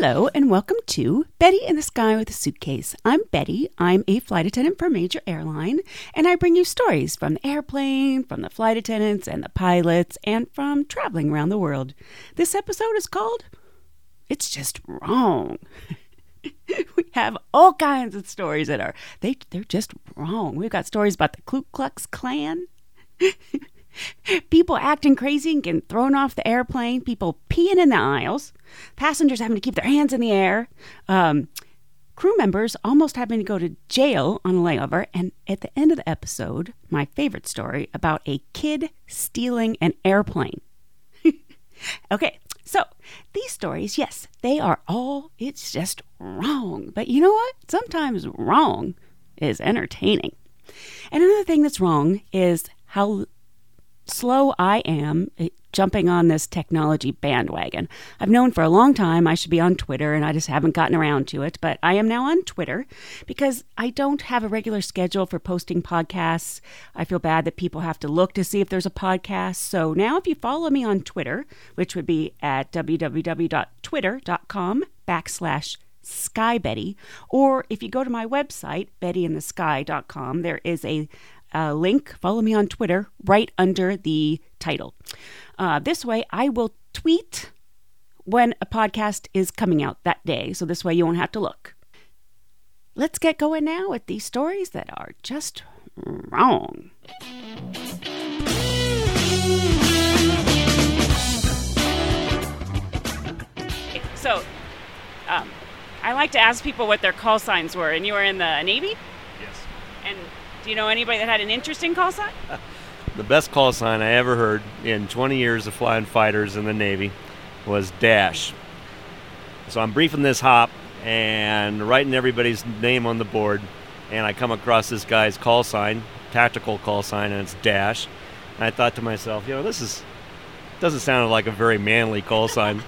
Hello and welcome to Betty in the Sky with a Suitcase. I'm Betty. I'm a flight attendant for a major airline, and I bring you stories from the airplane, from the flight attendants and the pilots, and from traveling around the world. This episode is called It's Just Wrong. we have all kinds of stories that are they they're just wrong. We've got stories about the Ku Klux Klan. people acting crazy and getting thrown off the airplane, people peeing in the aisles, passengers having to keep their hands in the air, um, crew members almost having to go to jail on a layover, and at the end of the episode, my favorite story about a kid stealing an airplane. okay, so these stories, yes, they are all, it's just wrong. But you know what? Sometimes wrong is entertaining. And another thing that's wrong is how slow I am eh, jumping on this technology bandwagon. I've known for a long time I should be on Twitter and I just haven't gotten around to it, but I am now on Twitter because I don't have a regular schedule for posting podcasts. I feel bad that people have to look to see if there's a podcast. So now if you follow me on Twitter, which would be at www.twitter.com backslash Sky Betty, or if you go to my website, bettyinthesky.com, there is a uh, link, follow me on Twitter, right under the title. Uh, this way, I will tweet when a podcast is coming out that day, so this way you won't have to look. Let's get going now with these stories that are just wrong. So, um, I like to ask people what their call signs were, and you were in the Navy? Yes. And do you know anybody that had an interesting call sign? The best call sign I ever heard in 20 years of flying fighters in the Navy was Dash. So I'm briefing this hop and writing everybody's name on the board, and I come across this guy's call sign, tactical call sign, and it's Dash. And I thought to myself, you know, this is doesn't sound like a very manly call sign.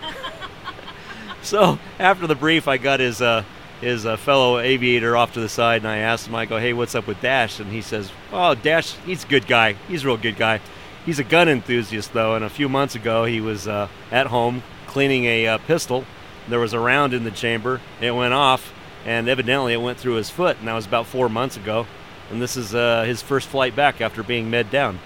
so after the brief, I got his uh, his uh, fellow aviator off to the side, and I asked him, I go, hey, what's up with Dash? And he says, oh, Dash, he's a good guy. He's a real good guy. He's a gun enthusiast, though, and a few months ago he was uh, at home cleaning a uh, pistol. There was a round in the chamber. It went off, and evidently it went through his foot, and that was about four months ago. And this is uh, his first flight back after being med down.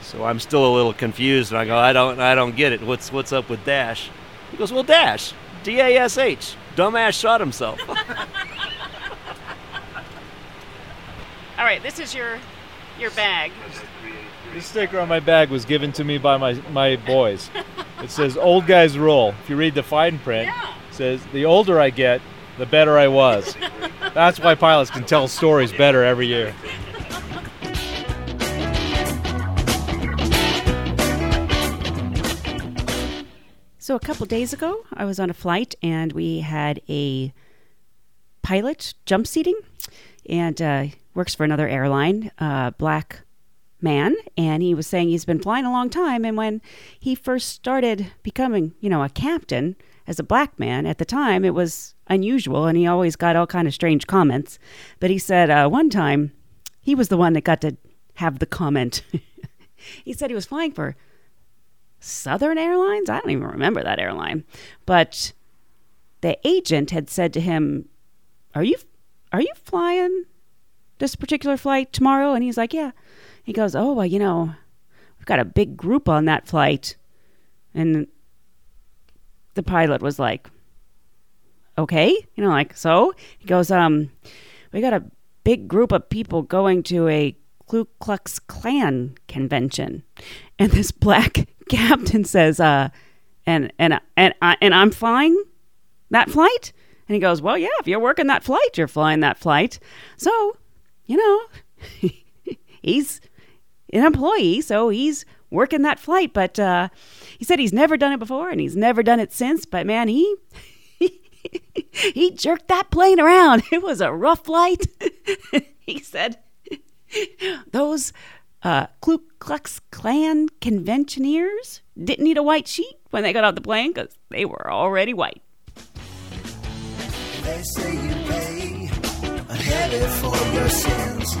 So I'm still a little confused, and I go, I don't, I don't get it. What's, what's up with Dash? He goes, well, Dash, D-A-S-H dumbass shot himself. All right, this is your your bag. This sticker on my bag was given to me by my, my boys. It says "Old guys rule." If you read the fine print, Yeah. it says the older I get, the better I was. That's why pilots can tell stories better every year. So a couple days ago, I was on a flight and we had a pilot jump seating, and uh, works for another airline, black man, and he was saying he's been flying a long time, and when he first started becoming, you know, a captain as a black man, at the time it was unusual, and he always got all kind of strange comments. But he said uh, one time he was the one that got to have the comment. he said he was flying for Southern Airlines. I don't even remember that airline. But the agent had said to him, "Are you are you flying this particular flight tomorrow?" And he's like, "Yeah." He goes, "Oh, well, you know, we've got a big group on that flight." And the pilot was like, "Okay." You know, like, "So?" He goes, "Um, we got a big group of people going to a Ku Klux Klan convention." And this black captain says, uh, and and and I, and I'm flying that flight. And he goes, well, yeah, if you're working that flight, you're flying that flight. So, you know, he's an employee, so he's working that flight. But uh, he said he's never done it before, and he's never done it since. But man, he. he jerked that plane around. It was a rough flight. he said, those uh, Ku Klux Klan conventioneers didn't need a white sheet when they got off the plane because they were already white. They say you pay a heavy for your sins.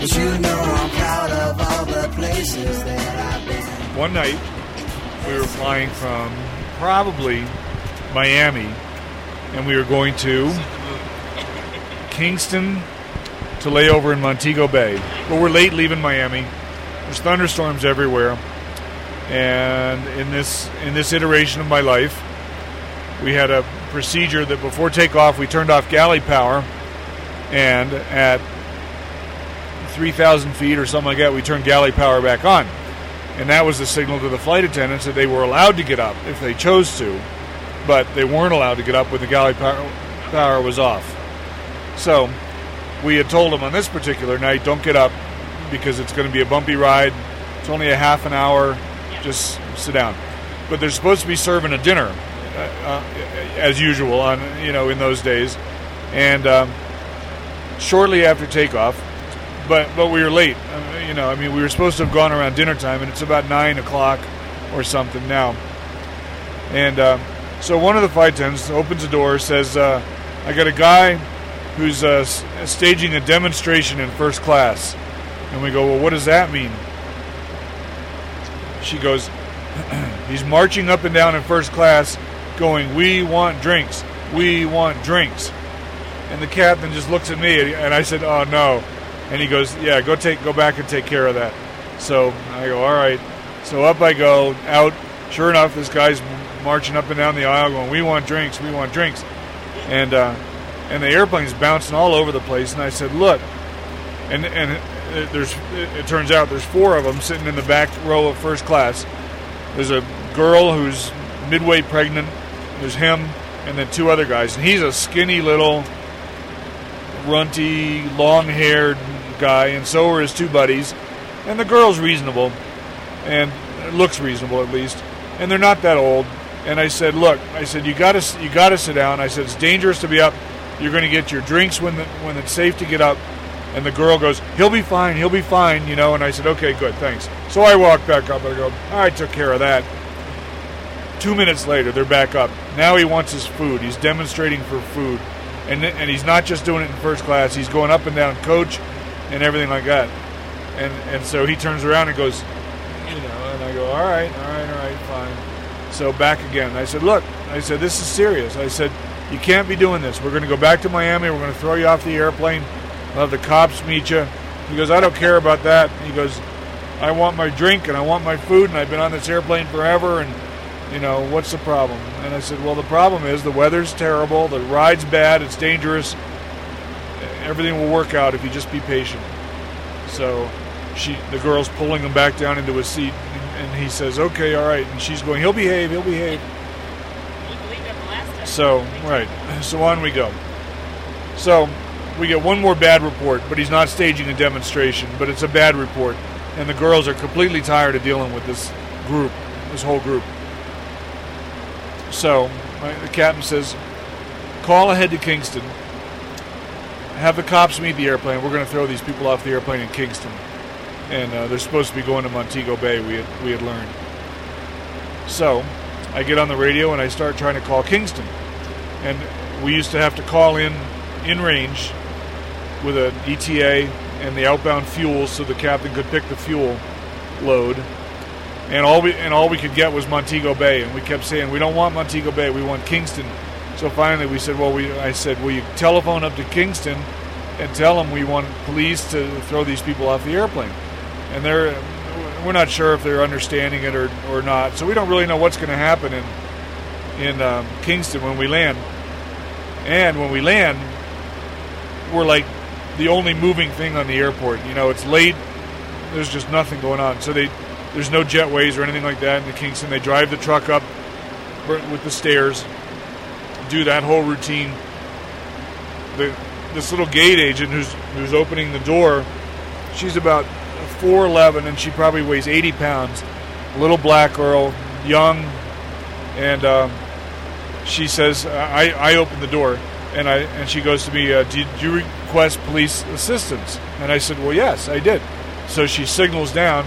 But you know I'm proud of all the places that I've been. One night, we were flying from probably Miami, and we were going to Kingston to lay over in Montego Bay. But we're late leaving Miami. There's thunderstorms everywhere, and in this in this iteration of my life, we had a procedure that before takeoff we turned off galley power, and at 3,000 feet or something like that, we turned galley power back on. And that was the signal to the flight attendants that they were allowed to get up if they chose to, but they weren't allowed to get up when the galley power, power was off. So we had told them on this particular night, don't get up because it's going to be a bumpy ride. It's only a half an hour. Just sit down. But they're supposed to be serving a dinner, uh, uh, as usual on you know in those days, and um, shortly after takeoff. But but we were late. Uh, you know, I mean, we were supposed to have gone around dinner time, and it's about nine o'clock or something now. And uh, so one of the flight attendants opens the door, says, uh, "I got a guy who's uh, staging a demonstration in first class." And we go, "Well, what does that mean?" She goes, "He's marching up and down in first class, going, "We want drinks. We want drinks." And the captain just looks at me, and I said, "Oh no." And he goes, "Yeah, go take, go back and take care of that." So I go, "All right." So up I go, out. Sure enough, this guy's marching up and down the aisle, going, "We want drinks. We want drinks," and uh, and the airplane's bouncing all over the place. And I said, "Look," and and there's it, turns out there's four of them sitting in the back row of first class. There's a girl who's midway pregnant. There's him, and then two other guys, and he's a skinny little runty, long-haired guy, and so are his two buddies. And the girl's reasonable, and looks reasonable at least, and they're not that old. And I said, "Look," I said, "You got to you got to sit down." I said, "It's dangerous to be up. You're going to get your drinks when the, when it's safe to get up." And the girl goes, "He'll be fine. He'll be fine," you know. And I said, "Okay, good, thanks." So I walk back up and I go, "I took care of that." Two minutes later, they're back up. Now he wants his food. He's demonstrating for food, and and he's not just doing it in first class. He's going up and down coach, and everything like that. And and so he turns around and goes, you know, and I go, all right, all right, all right, fine. So back again. I said, look, I said this is serious. I said you can't be doing this. We're going to go back to Miami. We're going to throw you off the airplane. We'll have the cops meet you. He goes, I don't care about that. He goes, I want my drink and I want my food, and I've been on this airplane forever, and you know, what's the problem? And I said, well, the problem is the weather's terrible, the ride's bad, it's dangerous. Everything will work out if you just be patient. So she, the girl's pulling him back down into his seat, and, and he says, okay, all right. And she's going, he'll behave, he'll behave. So, right. So on we go. So we get one more bad report, but he's not staging a demonstration, but it's a bad report. And the girls are completely tired of dealing with this group, this whole group. So the captain says, call ahead to Kingston. Have the cops meet the airplane. We're going to throw these people off the airplane in Kingston. And uh, they're supposed to be going to Montego Bay, we had, we had learned. So I get on the radio and I start trying to call Kingston. And we used to have to call in in range with an ETA and the outbound fuel so the captain could pick the fuel load. And all we and all we could get was Montego Bay, and we kept saying we don't want Montego Bay, we want Kingston. So finally, we said, well, we I said, will you telephone up to Kingston and tell them we want police to throw these people off the airplane? And they're we're not sure if they're understanding it or, or not. So we don't really know what's going to happen in in um, Kingston when we land. And when we land, we're like the only moving thing on the airport. You know, it's late. There's just nothing going on. So they there's no jetways or anything like that in the Kingston. They drive the truck up with the stairs, do that whole routine. The this little gate agent who's who's opening the door, she's about 4'11 and she probably weighs 80 pounds. Little black girl, young, and um, she says, I, I open the door and I and she goes to me, uh, did you request police assistance? And I said, well, yes, I did. So she signals down,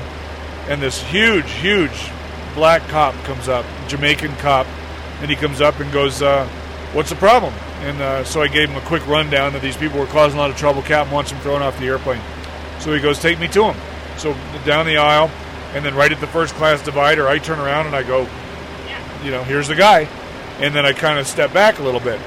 and this huge, huge black cop comes up, Jamaican cop, and he comes up and goes, uh, what's the problem? And uh, so I gave him a quick rundown that these people were causing a lot of trouble. Captain wants him thrown off the airplane. So he goes, take me to him. So down the aisle, and then right at the first class divider, I turn around and I go, you know, here's the guy. And then I kind of step back a little bit.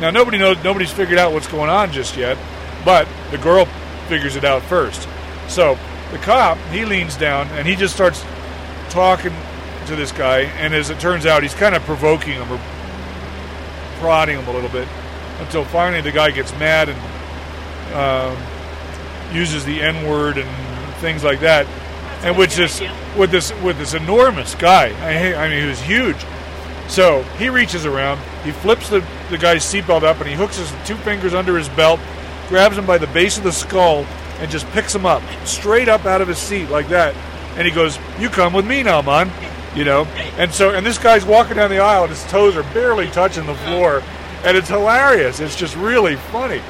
Now nobody knows, nobody's figured out what's going on just yet, but the girl figures it out first. So the cop he leans down and he just starts talking to this guy, and as it turns out, he's kind of provoking him or prodding him a little bit until finally the guy gets mad and um, uses the N word and things like that. And which is with this with this enormous guy. I, I mean, he was huge. So he reaches around, he flips the, the guy's seatbelt up, and he hooks his two fingers under his belt, grabs him by the base of the skull, and just picks him up straight up out of his seat like that. And he goes, "You come with me now, man." You know. And so, and this guy's walking down the aisle, and his toes are barely touching the floor, and it's hilarious. It's just really funny.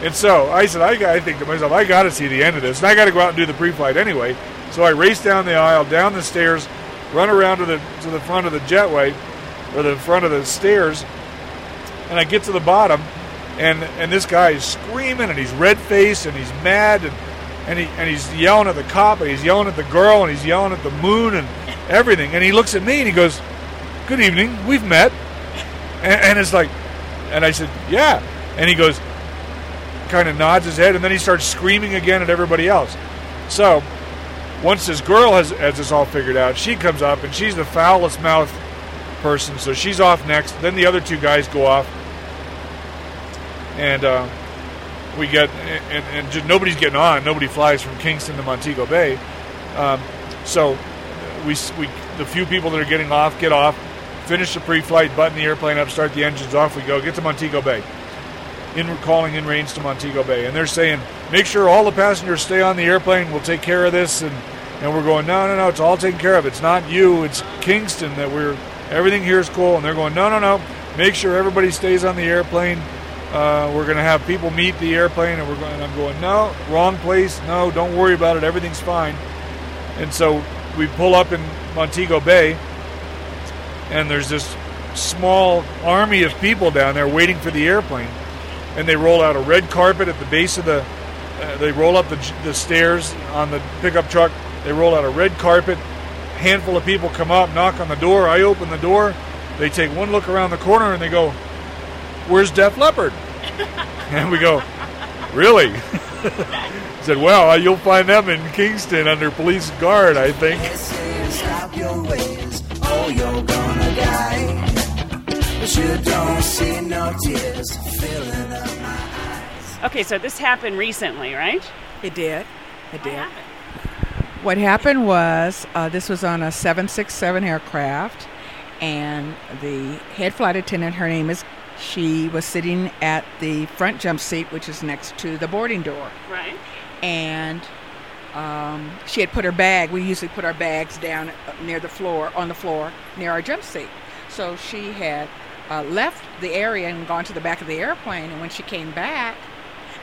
And so I said, I, I think to myself, I got to see the end of this, and I got to go out and do the pre-flight anyway. So I race down the aisle, down the stairs, run around to the to the front of the jetway, or the front of the stairs, and I get to the bottom, and and this guy is screaming, and he's red faced, and he's mad, and and he and he's yelling at the cop, and he's yelling at the girl, and he's yelling at the moon, and everything. And he looks at me, and he goes, "Good evening, we've met," and, and it's like, and I said, "Yeah," and he goes, kind of nods his head, and then he starts screaming again at everybody else. So once this girl has, has this all figured out, she comes up and she's the foulest mouth person, so she's off next. Then the other two guys go off, and uh, we get and, and just, nobody's getting on. Nobody flies from Kingston to Montego Bay. Um, so we we the few people that are getting off get off, finish the pre-flight, button the airplane up, start the engines off. We go get to Montego Bay in calling in range to Montego Bay, and they're saying, make sure all the passengers stay on the airplane. We'll take care of this, and and we're going, no, no, no, it's all taken care of. It's not you, it's Kingston that we're everything here is cool, and they're going, no, no, no, make sure everybody stays on the airplane. Uh, we're going to have people meet the airplane, and we're going. And I'm going, no, wrong place. No, don't worry about it. Everything's fine. And so we pull up in Montego Bay, and there's this small army of people down there waiting for the airplane and they roll out a red carpet at the base of the. Uh, they roll up the, the stairs on the pickup truck. They roll out a red carpet. Handful of people come up, knock on the door. I open the door. They take one look around the corner and they go, "Where's Def Leppard?" and we go, "Really?" I said, "Well, uh, you'll find them in Kingston under police guard, I think." They say stop your ways, or you're gonna die. But you don't see no tears filling up my eyes. Okay, so this happened recently, right? It did. It did. What happened was uh, this was on a 767 aircraft, and the head flight attendant, her name is, she was sitting at the front jump seat, which is next to the boarding door. Right. and um, she had put her bag. We usually put our bags down uh, near the floor, on the floor, near our jump seat. So she had uh, left the area and gone to the back of the airplane. And when she came back,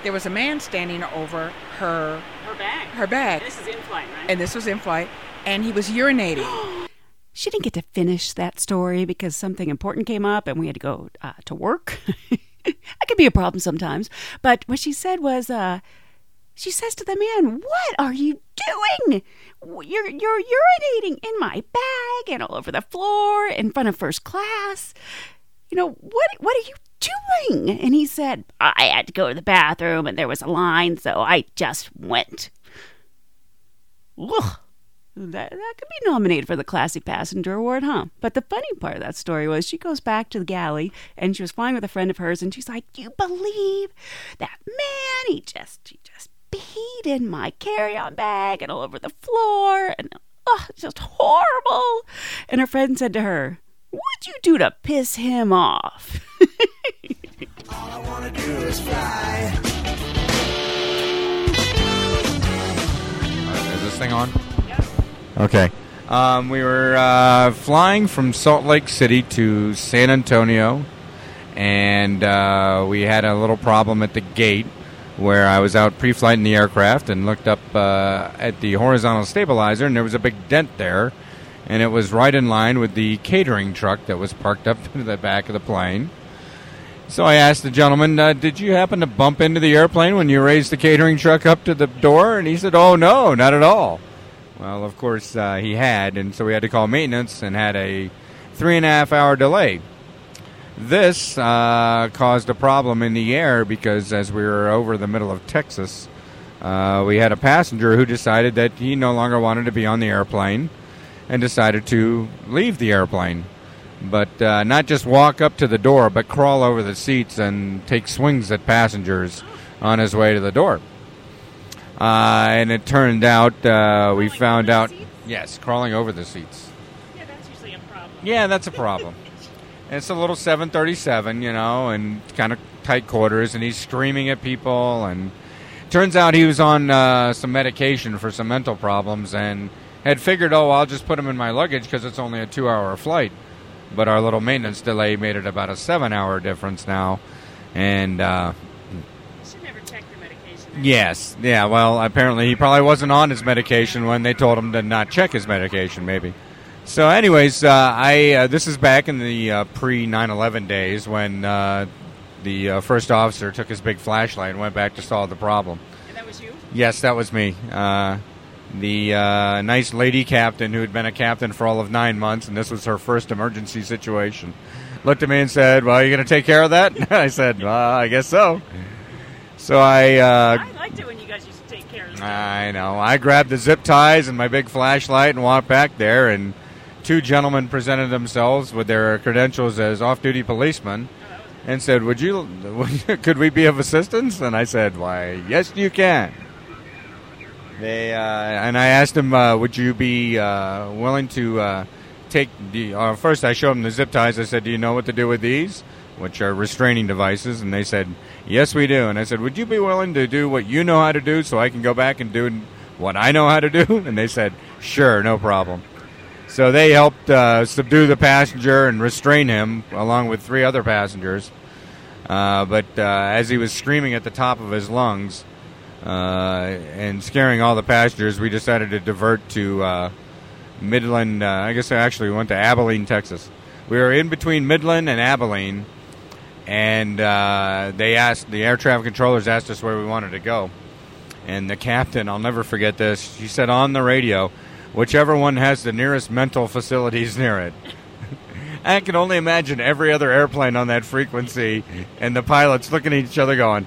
there was a man standing over her Her bag. her bag, This is in flight, right? and this was in flight, and he was urinating. she didn't get to finish that story because something important came up and we had to go uh, to work. that could be a problem sometimes. But what she said was, uh, she says to the man, "What are you doing? You're you're urinating in my bag and all over the floor in front of first class. You know what? What are you doing?" And he said, "I had to go to the bathroom and there was a line, so I just went." Ugh. That, that could be nominated for the Classy Passenger Award, huh? But the funny part of that story was she goes back to the galley and she was flying with a friend of hers and she's like, you believe that man? He just, he just peed in my carry on bag and all over the floor and oh, just horrible. And her friend said to her, What'd you do to piss him off? is fly. Is this thing on? Okay. Um, we were uh, flying from Salt Lake City to San Antonio, and uh, we had a little problem at the gate where I was out pre-flight in the aircraft and looked up uh, at the horizontal stabilizer, and there was a big dent there, and it was right in line with the catering truck that was parked up to the back of the plane. So I asked the gentleman, uh, "Did you happen to bump into the airplane when you raised the catering truck up to the door?" And he said, "Oh no, not at all." Well, of course uh, he had, and so we had to call maintenance and had a three and a half hour delay. This uh, caused a problem in the air because as we were over the middle of Texas, uh, we had a passenger who decided that he no longer wanted to be on the airplane and decided to leave the airplane. But uh, not just walk up to the door, but crawl over the seats and take swings at passengers on his way to the door. Uh, and it turned out uh, we found out. Yes, crawling over the seats. Yeah, that's usually a problem. Yeah, that's a problem. It's a little 737, you know, and kind of tight quarters, and he's screaming at people. And turns out he was on uh, some medication for some mental problems and had figured, oh, I'll just put him in my luggage because it's only a two hour flight. But our little maintenance delay made it about a seven hour difference now. And uh, should never check the medication. Yes. Yeah. Well, apparently he probably wasn't on his medication when they told him to not check his medication. Maybe. So, anyways, uh, I uh, this is back in the uh, pre 9/11 days when uh, the uh, first officer took his big flashlight and went back to solve the problem. And that was you? Yes, that was me. The uh, nice lady captain who had been a captain for all of nine months, and this was her first emergency situation, looked at me and said, "Well, you're going to take care of that?" I said, well, "I guess so." So I uh, I liked it when you guys used to take care of stuff. I know. I grabbed the zip ties and my big flashlight and walked back there, and two gentlemen presented themselves with their credentials as off-duty policemen and said, "Would you? Could we be of assistance?" And I said, "Why, yes, you can." They uh, and I asked him, uh, "Would you be uh, willing to uh, take the?" Uh, first, I showed him the zip ties. I said, "Do you know what to do with these?" Which are restraining devices, and they said, "Yes, we do." And I said, "Would you be willing to do what you know how to do, so I can go back and do what I know how to do?" And they said, "Sure, no problem." So they helped uh, subdue the passenger and restrain him, along with three other passengers. But as he was screaming at the top of his lungs uh, and scaring all the passengers, we decided to divert to uh, Midland. Uh, I guess actually we went to Abilene, Texas. We were in between Midland and Abilene, and uh, they asked the air traffic controllers asked us where we wanted to go. And the captain, I'll never forget this. She said on the radio, whichever one has the nearest mental facilities near it. I can only imagine every other airplane on that frequency and the pilots looking at each other going,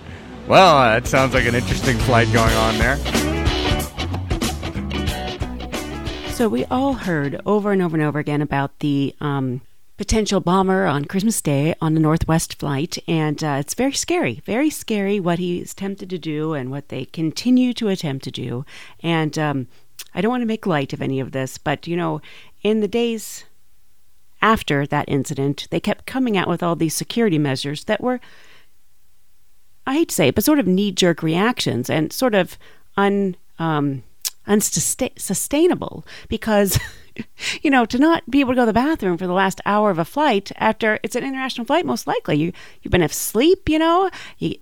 well, uh, that sounds like an interesting flight going on there. So we all heard over and over and over again about the um, potential bomber on Christmas Day on the Northwest flight, and uh, it's very scary, very scary what he's tempted to do and what they continue to attempt to do. And um, I don't want to make light of any of this, but you know, in the days after that incident, they kept coming out with all these security measures that were, I hate to say it, but sort of knee jerk reactions and sort of un. Um, unsustainable because you know to not be able to go to the bathroom for the last hour of a flight after it's an international flight most likely you you've been asleep you know you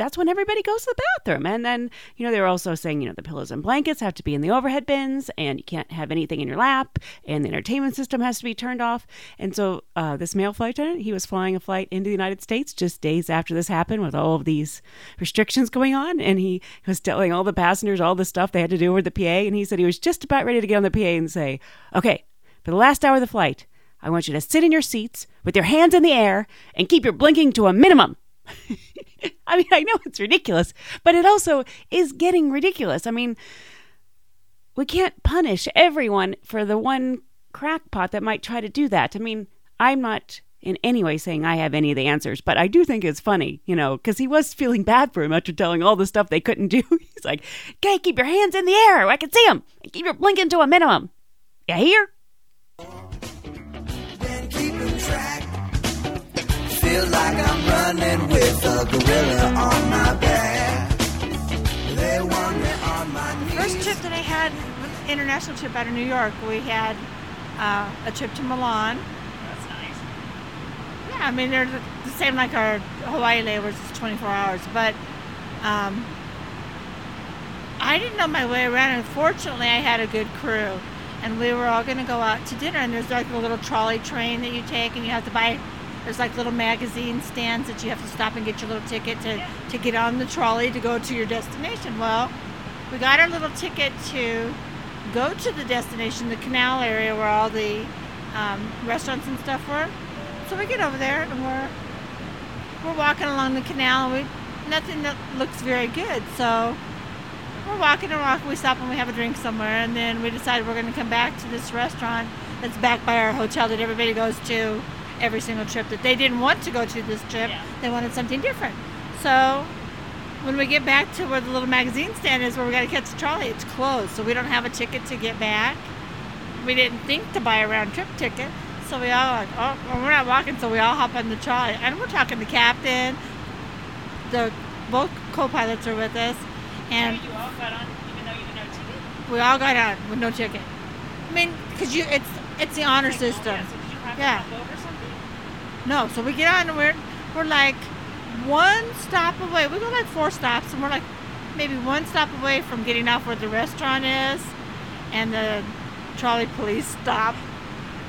that's when everybody goes to the bathroom. And then, you know, they were also saying, you know, the pillows and blankets have to be in the overhead bins and you can't have anything in your lap and the entertainment system has to be turned off. And so uh, this male flight attendant, he was flying a flight into the United States just days after this happened with all of these restrictions going on. And he was telling all the passengers all the stuff they had to do with the PA. And he said he was just about ready to get on the PA and say, okay, for the last hour of the flight, I want you to sit in your seats with your hands in the air and keep your blinking to a minimum. I mean, I know it's ridiculous, but it also is getting ridiculous. I mean, we can't punish everyone for the one crackpot that might try to do that. I mean, I'm not in any way saying I have any of the answers, but I do think it's funny, you know, because he was feeling bad for him after telling all the stuff they couldn't do. He's like, okay, keep your hands in the air. I can see them. Keep your blinking to a minimum. You hear? Track. Feel like I'm running with a gorilla on my back. They want me on my knees. First trip that I had, international trip out of New York, we had uh, a trip to Milan. That's nice. Yeah, I mean they're the the same like our Hawaii layovers is 24 hours, but um, I didn't know my way around. Unfortunately, I had a good crew, and we were all going to go out to dinner. And there's like a little trolley train that you take, and you have to buy. There's like little magazine stands that you have to stop and get your little ticket to to get on the trolley to go to your destination. Well, we got our little ticket to go to the destination, the canal area where all the um, restaurants and stuff were. So we get over there and we're we're walking along the canal and we nothing that looks very good. So we're walking and walking. We stop and we have a drink somewhere, and then we decide we're going to come back to this restaurant that's back by our hotel that everybody goes to every single trip. That they didn't want to go to this trip. They wanted something different. So when we get back to where the little magazine stand is, where we got to catch the trolley, it's closed. So we don't have a ticket to get back. We didn't think to buy a round trip ticket. So we all like, oh, well, we're not walking. So we all hop on the trolley, and we're talking the captain. The both co-pilots are with us, and you all got on even though you didn't have a ticket? we all got on with no ticket. I mean, cause you, it's it's the honor oh, system. Yeah, so did you have Yeah. to hop over something? No, so we get on and we're we're like one stop away. We go like four stops, and we're like maybe one stop away from getting off where the restaurant is, and the trolley police stop,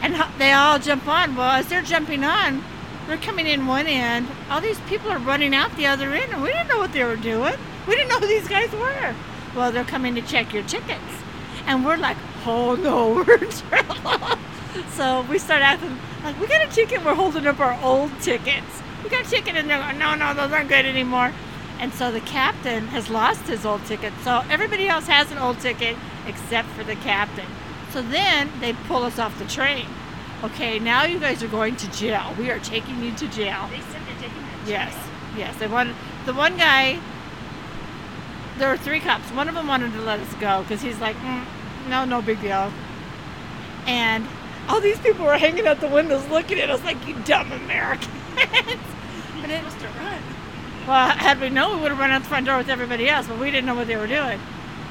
and they all jump on. Well, as they're jumping on, they're coming in one end. All these people are running out the other end, and we didn't know what they were doing. We didn't know who these guys were. Well, they're coming to check your tickets, and we're like, oh no, we're in trouble. So we start acting like we got a ticket. We're holding up our old tickets. We got a ticket, and they're going, no, no, those aren't good anymore. And so the captain has lost his old ticket. So everybody else has an old ticket except for the captain. So then they pull us off the train. Okay, now you guys are going to jail. We are taking you to jail. They said they're taking that. Yes, yes. They wanted the one guy. There were three cops. One of them wanted to let us go because he's like, mm, no, no big deal. And all these people were hanging out the windows looking at us like, you dumb Americans. but it, supposed to run. well, had we known, we would have run out the front door with everybody else, but we didn't know what they were doing.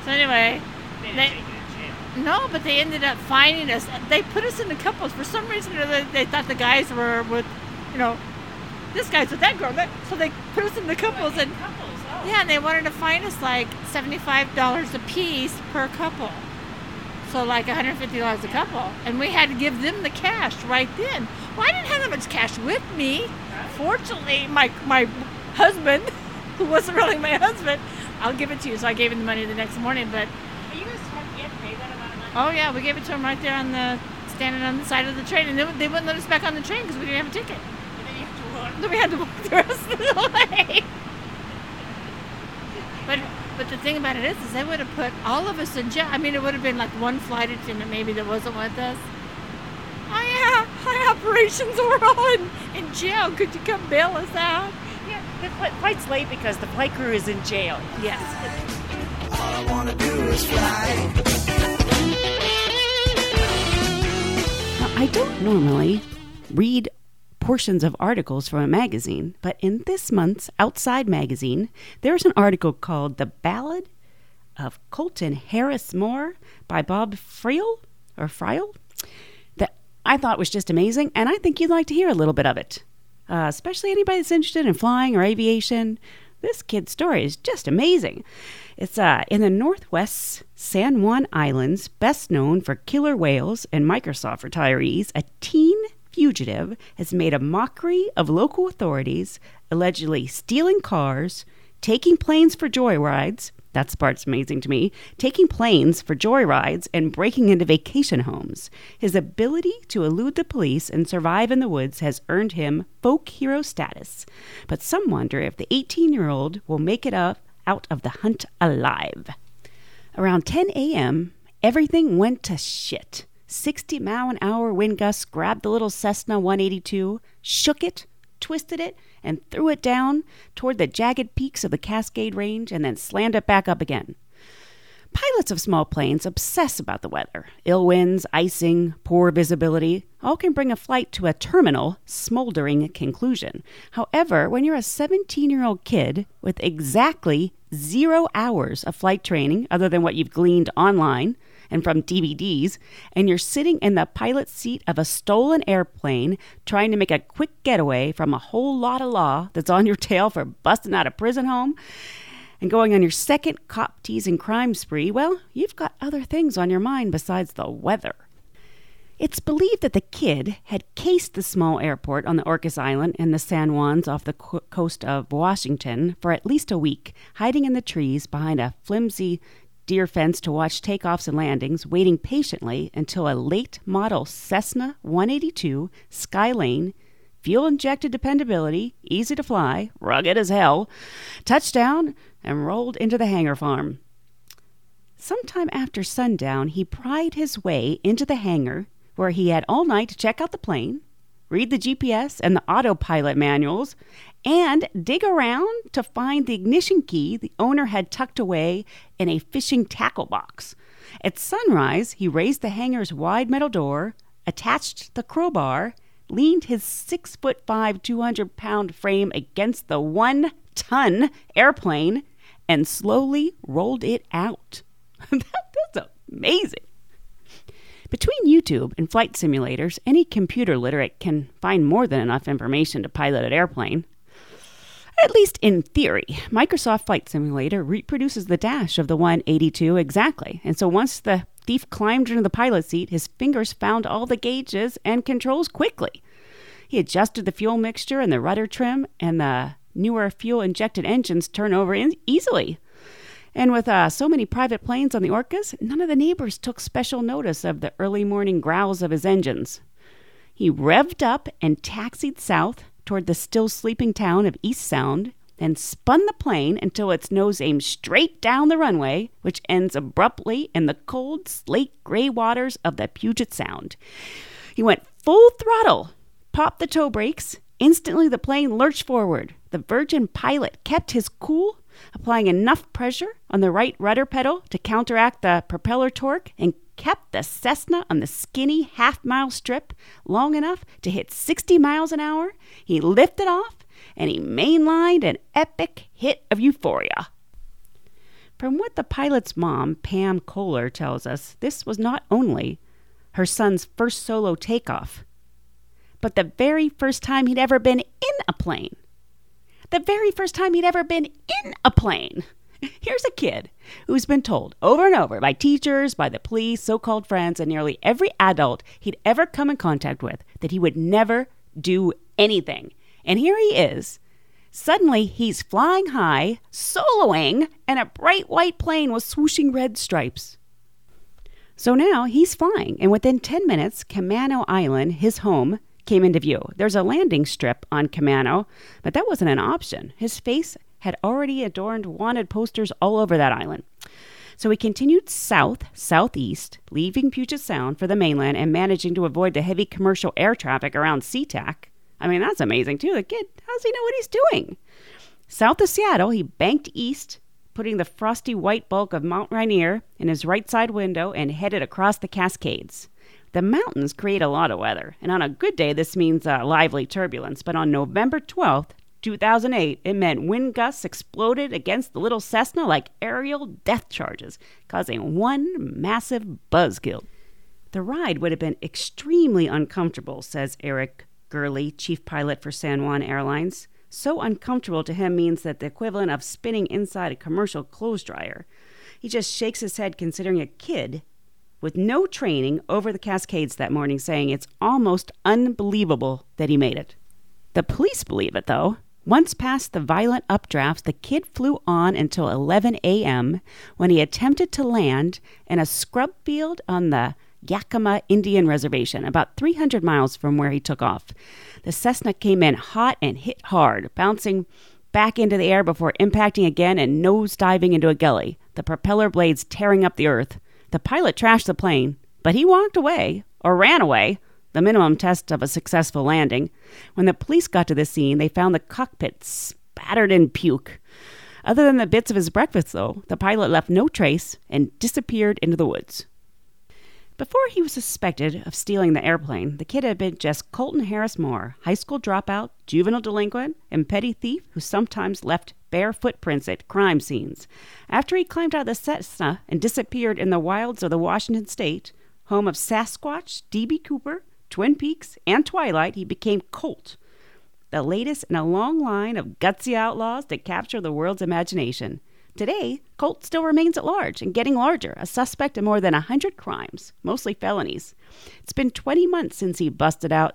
So anyway, They They- didn't take you to jail. no, but they ended up finding us. They put us in the couples for some reason. Or they, they thought the guys were with, you know, this guy's with that girl. That, so they put us into couples, and Couples, oh. yeah, and they wanted to find us like seventy-five dollars a piece per couple. So like one hundred fifty dollars a couple, and we had to give them the cash right then. Well, I didn't have that much cash with me. Fortunately, my my husband, who wasn't really my husband, I'll give it to you. So I gave him the money the next morning, but. You guys had to get paid that amount of money. Oh yeah, we gave it to him right there on the standing on the side of the train, and then they wouldn't let us back on the train because we didn't have a ticket. And then you have to run. Then we had to walk the rest of the way. But but the thing about it is, is they would have put all of us in jail. I mean, it would have been like one flight attendant maybe that wasn't with us. Oh yeah, our operations were all in, in jail. Could you come bail us out? Yeah, the flight's late because the flight crew is in jail. Yes. All I wanna do is fly. I don't normally read portions of articles from a magazine, but in this month's Outside magazine, there's an article called The Ballad of Colton Harris Moore by Bob Friel or Friel that I thought was just amazing, and I think you'd like to hear a little bit of it. Uh, especially anybody that's interested in flying or aviation. This kid's story is just amazing. It's uh, in the Northwest San Juan Islands, best known for killer whales and Microsoft retirees, a teen fugitive has made a mockery of local authorities, allegedly stealing cars, taking planes for joyrides. That's part's amazing to me. Taking planes for joyrides and breaking into vacation homes. His ability to elude the police and survive in the woods has earned him folk hero status. But some wonder if the 18 year old will make it up out of the hunt alive. Around 10 a.m., everything went to shit. 60 mile an hour wind gusts grabbed the little Cessna 182, shook it, twisted it, and threw it down toward the jagged peaks of the Cascade Range and then slammed it back up again. Pilots of small planes obsess about the weather. Ill winds, icing, poor visibility all can bring a flight to a terminal, smoldering conclusion. However, when you're a 17 year old kid with exactly zero hours of flight training, other than what you've gleaned online and from DVDs, and you're sitting in the pilot's seat of a stolen airplane trying to make a quick getaway from a whole lot of law that's on your tail for busting out of prison home, and going on your second cop teasing crime spree, well, you've got other things on your mind besides the weather. It's believed that the kid had cased the small airport on the Orcas Island and the San Juans off the co- coast of Washington for at least a week, hiding in the trees behind a flimsy deer fence to watch takeoffs and landings, waiting patiently until a late model Cessna 182 Skylane fuel injected dependability, easy to fly, rugged as hell, touched down, and rolled into the hangar farm. Sometime after sundown, he pried his way into the hangar where he had all night to check out the plane, read the GPS and the autopilot manuals, and dig around to find the ignition key the owner had tucked away in a fishing tackle box. At sunrise, he raised the hangar's wide metal door, attached the crowbar, leaned his six foot five, 200 pound frame against the one ton airplane, and slowly rolled it out. That's amazing. Between YouTube and flight simulators, any computer literate can find more than enough information to pilot an airplane. At least in theory, Microsoft Flight Simulator reproduces the dash of the 182 exactly. And so once the thief climbed into the pilot seat, his fingers found all the gauges and controls quickly. He adjusted the fuel mixture and the rudder trim, and the newer fuel injected engines turn over in- easily. And with uh, so many private planes on the Orcas, none of the neighbors took special notice of the early morning growls of his engines. He revved up and taxied south toward the still sleeping town of Eastsound, then spun the plane until its nose aimed straight down the runway, which ends abruptly in the cold, slate gray waters of the Puget Sound. He went full throttle, popped the toe brakes. Instantly, the plane lurched forward. The Virgin pilot kept his cool, applying enough pressure on the right rudder pedal to counteract the propeller torque, and kept the Cessna on the skinny half mile strip long enough to hit 60 miles an hour. He lifted off and he mainlined an epic hit of euphoria. From what the pilot's mom, Pam Kohler, tells us, this was not only her son's first solo takeoff, but the very first time he'd ever been in a plane. The very first time he'd ever been in a plane. Here's a kid who's been told over and over by teachers, by the police, so called friends, and nearly every adult he'd ever come in contact with that he would never do anything. And here he is. Suddenly, he's flying high, soloing, in a bright white plane with swooshing red stripes. So now he's flying, and within 10 minutes, Camano Island, his home, came into view. There's a landing strip on Camano, but that wasn't an option. His face had already adorned wanted posters all over that island. So he continued south, southeast, leaving Puget Sound for the mainland and managing to avoid the heavy commercial air traffic around SeaTac. I mean, that's amazing too. The kid, how does he know what he's doing? South of Seattle, he banked east, putting the frosty white bulk of Mount Rainier in his right side window and headed across the Cascades. The mountains create a lot of weather, and on a good day, this means uh, lively turbulence. But on November 12th, 2008, it meant wind gusts exploded against the little Cessna like aerial death charges, causing one massive buzzkill. The ride would have been extremely uncomfortable, says Eric Gurley, chief pilot for San Juan Airlines. So uncomfortable to him means that the equivalent of spinning inside a commercial clothes dryer. He just shakes his head considering a kid with no training over the Cascades that morning, saying it's almost unbelievable that he made it. The police believe it, though. Once past the violent updrafts, the kid flew on until 11 a.m. when he attempted to land in a scrub field on the Yakima Indian Reservation, about 300 miles from where he took off. The Cessna came in hot and hit hard, bouncing back into the air before impacting again and nose diving into a gully, the propeller blades tearing up the earth. The pilot trashed the plane, but he walked away, or ran away, the minimum test of a successful landing. When the police got to the scene, they found the cockpit spattered in puke. Other than the bits of his breakfast, though, the pilot left no trace and disappeared into the woods. Before he was suspected of stealing the airplane, the kid had been just Colton Harris Moore, high school dropout, juvenile delinquent, and petty thief who sometimes left bare footprints at crime scenes. After he climbed out of the Cessna and disappeared in the wilds of the Washington state, home of Sasquatch, D.B. Cooper, Twin Peaks, and Twilight, he became Colt, the latest in a long line of gutsy outlaws that capture the world's imagination. Today, Colt still remains at large and getting larger, a suspect in more than a 100 crimes, mostly felonies. It's been 20 months since he busted out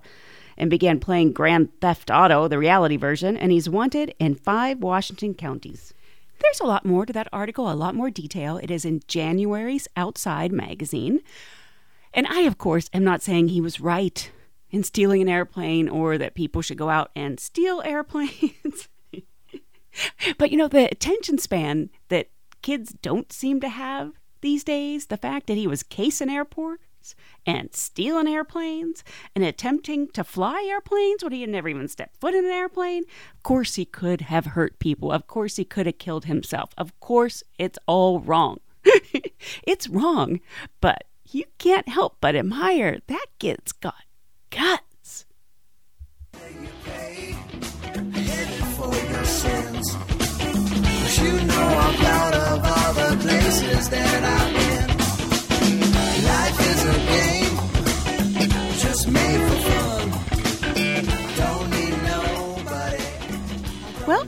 and began playing Grand Theft Auto, the reality version, and he's wanted in five Washington counties. There's a lot more to that article, a lot more detail. It is in January's Outside magazine. And I, of course, am not saying he was right in stealing an airplane or that people should go out and steal airplanes. but you know, the attention span that kids don't seem to have these days, the fact that he was casing airports and stealing airplanes and attempting to fly airplanes when he had never even stepped foot in an airplane. Of course, he could have hurt people. Of course, he could have killed himself. Of course, it's all wrong. it's wrong, but you can't help but admire that kid's got guts. you know I'm proud of all the places that I've been. Life is a game, just made for fun.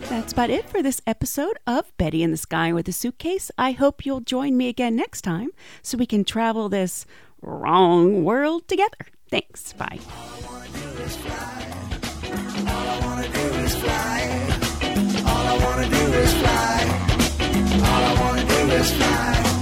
That's about it for this episode of Betty in the Sky with a Suitcase. I hope you'll join me again next time so we can travel this wrong world together. Thanks. Bye. All I wanna do is fly. All I wanna do is fly. All I wanna do is fly.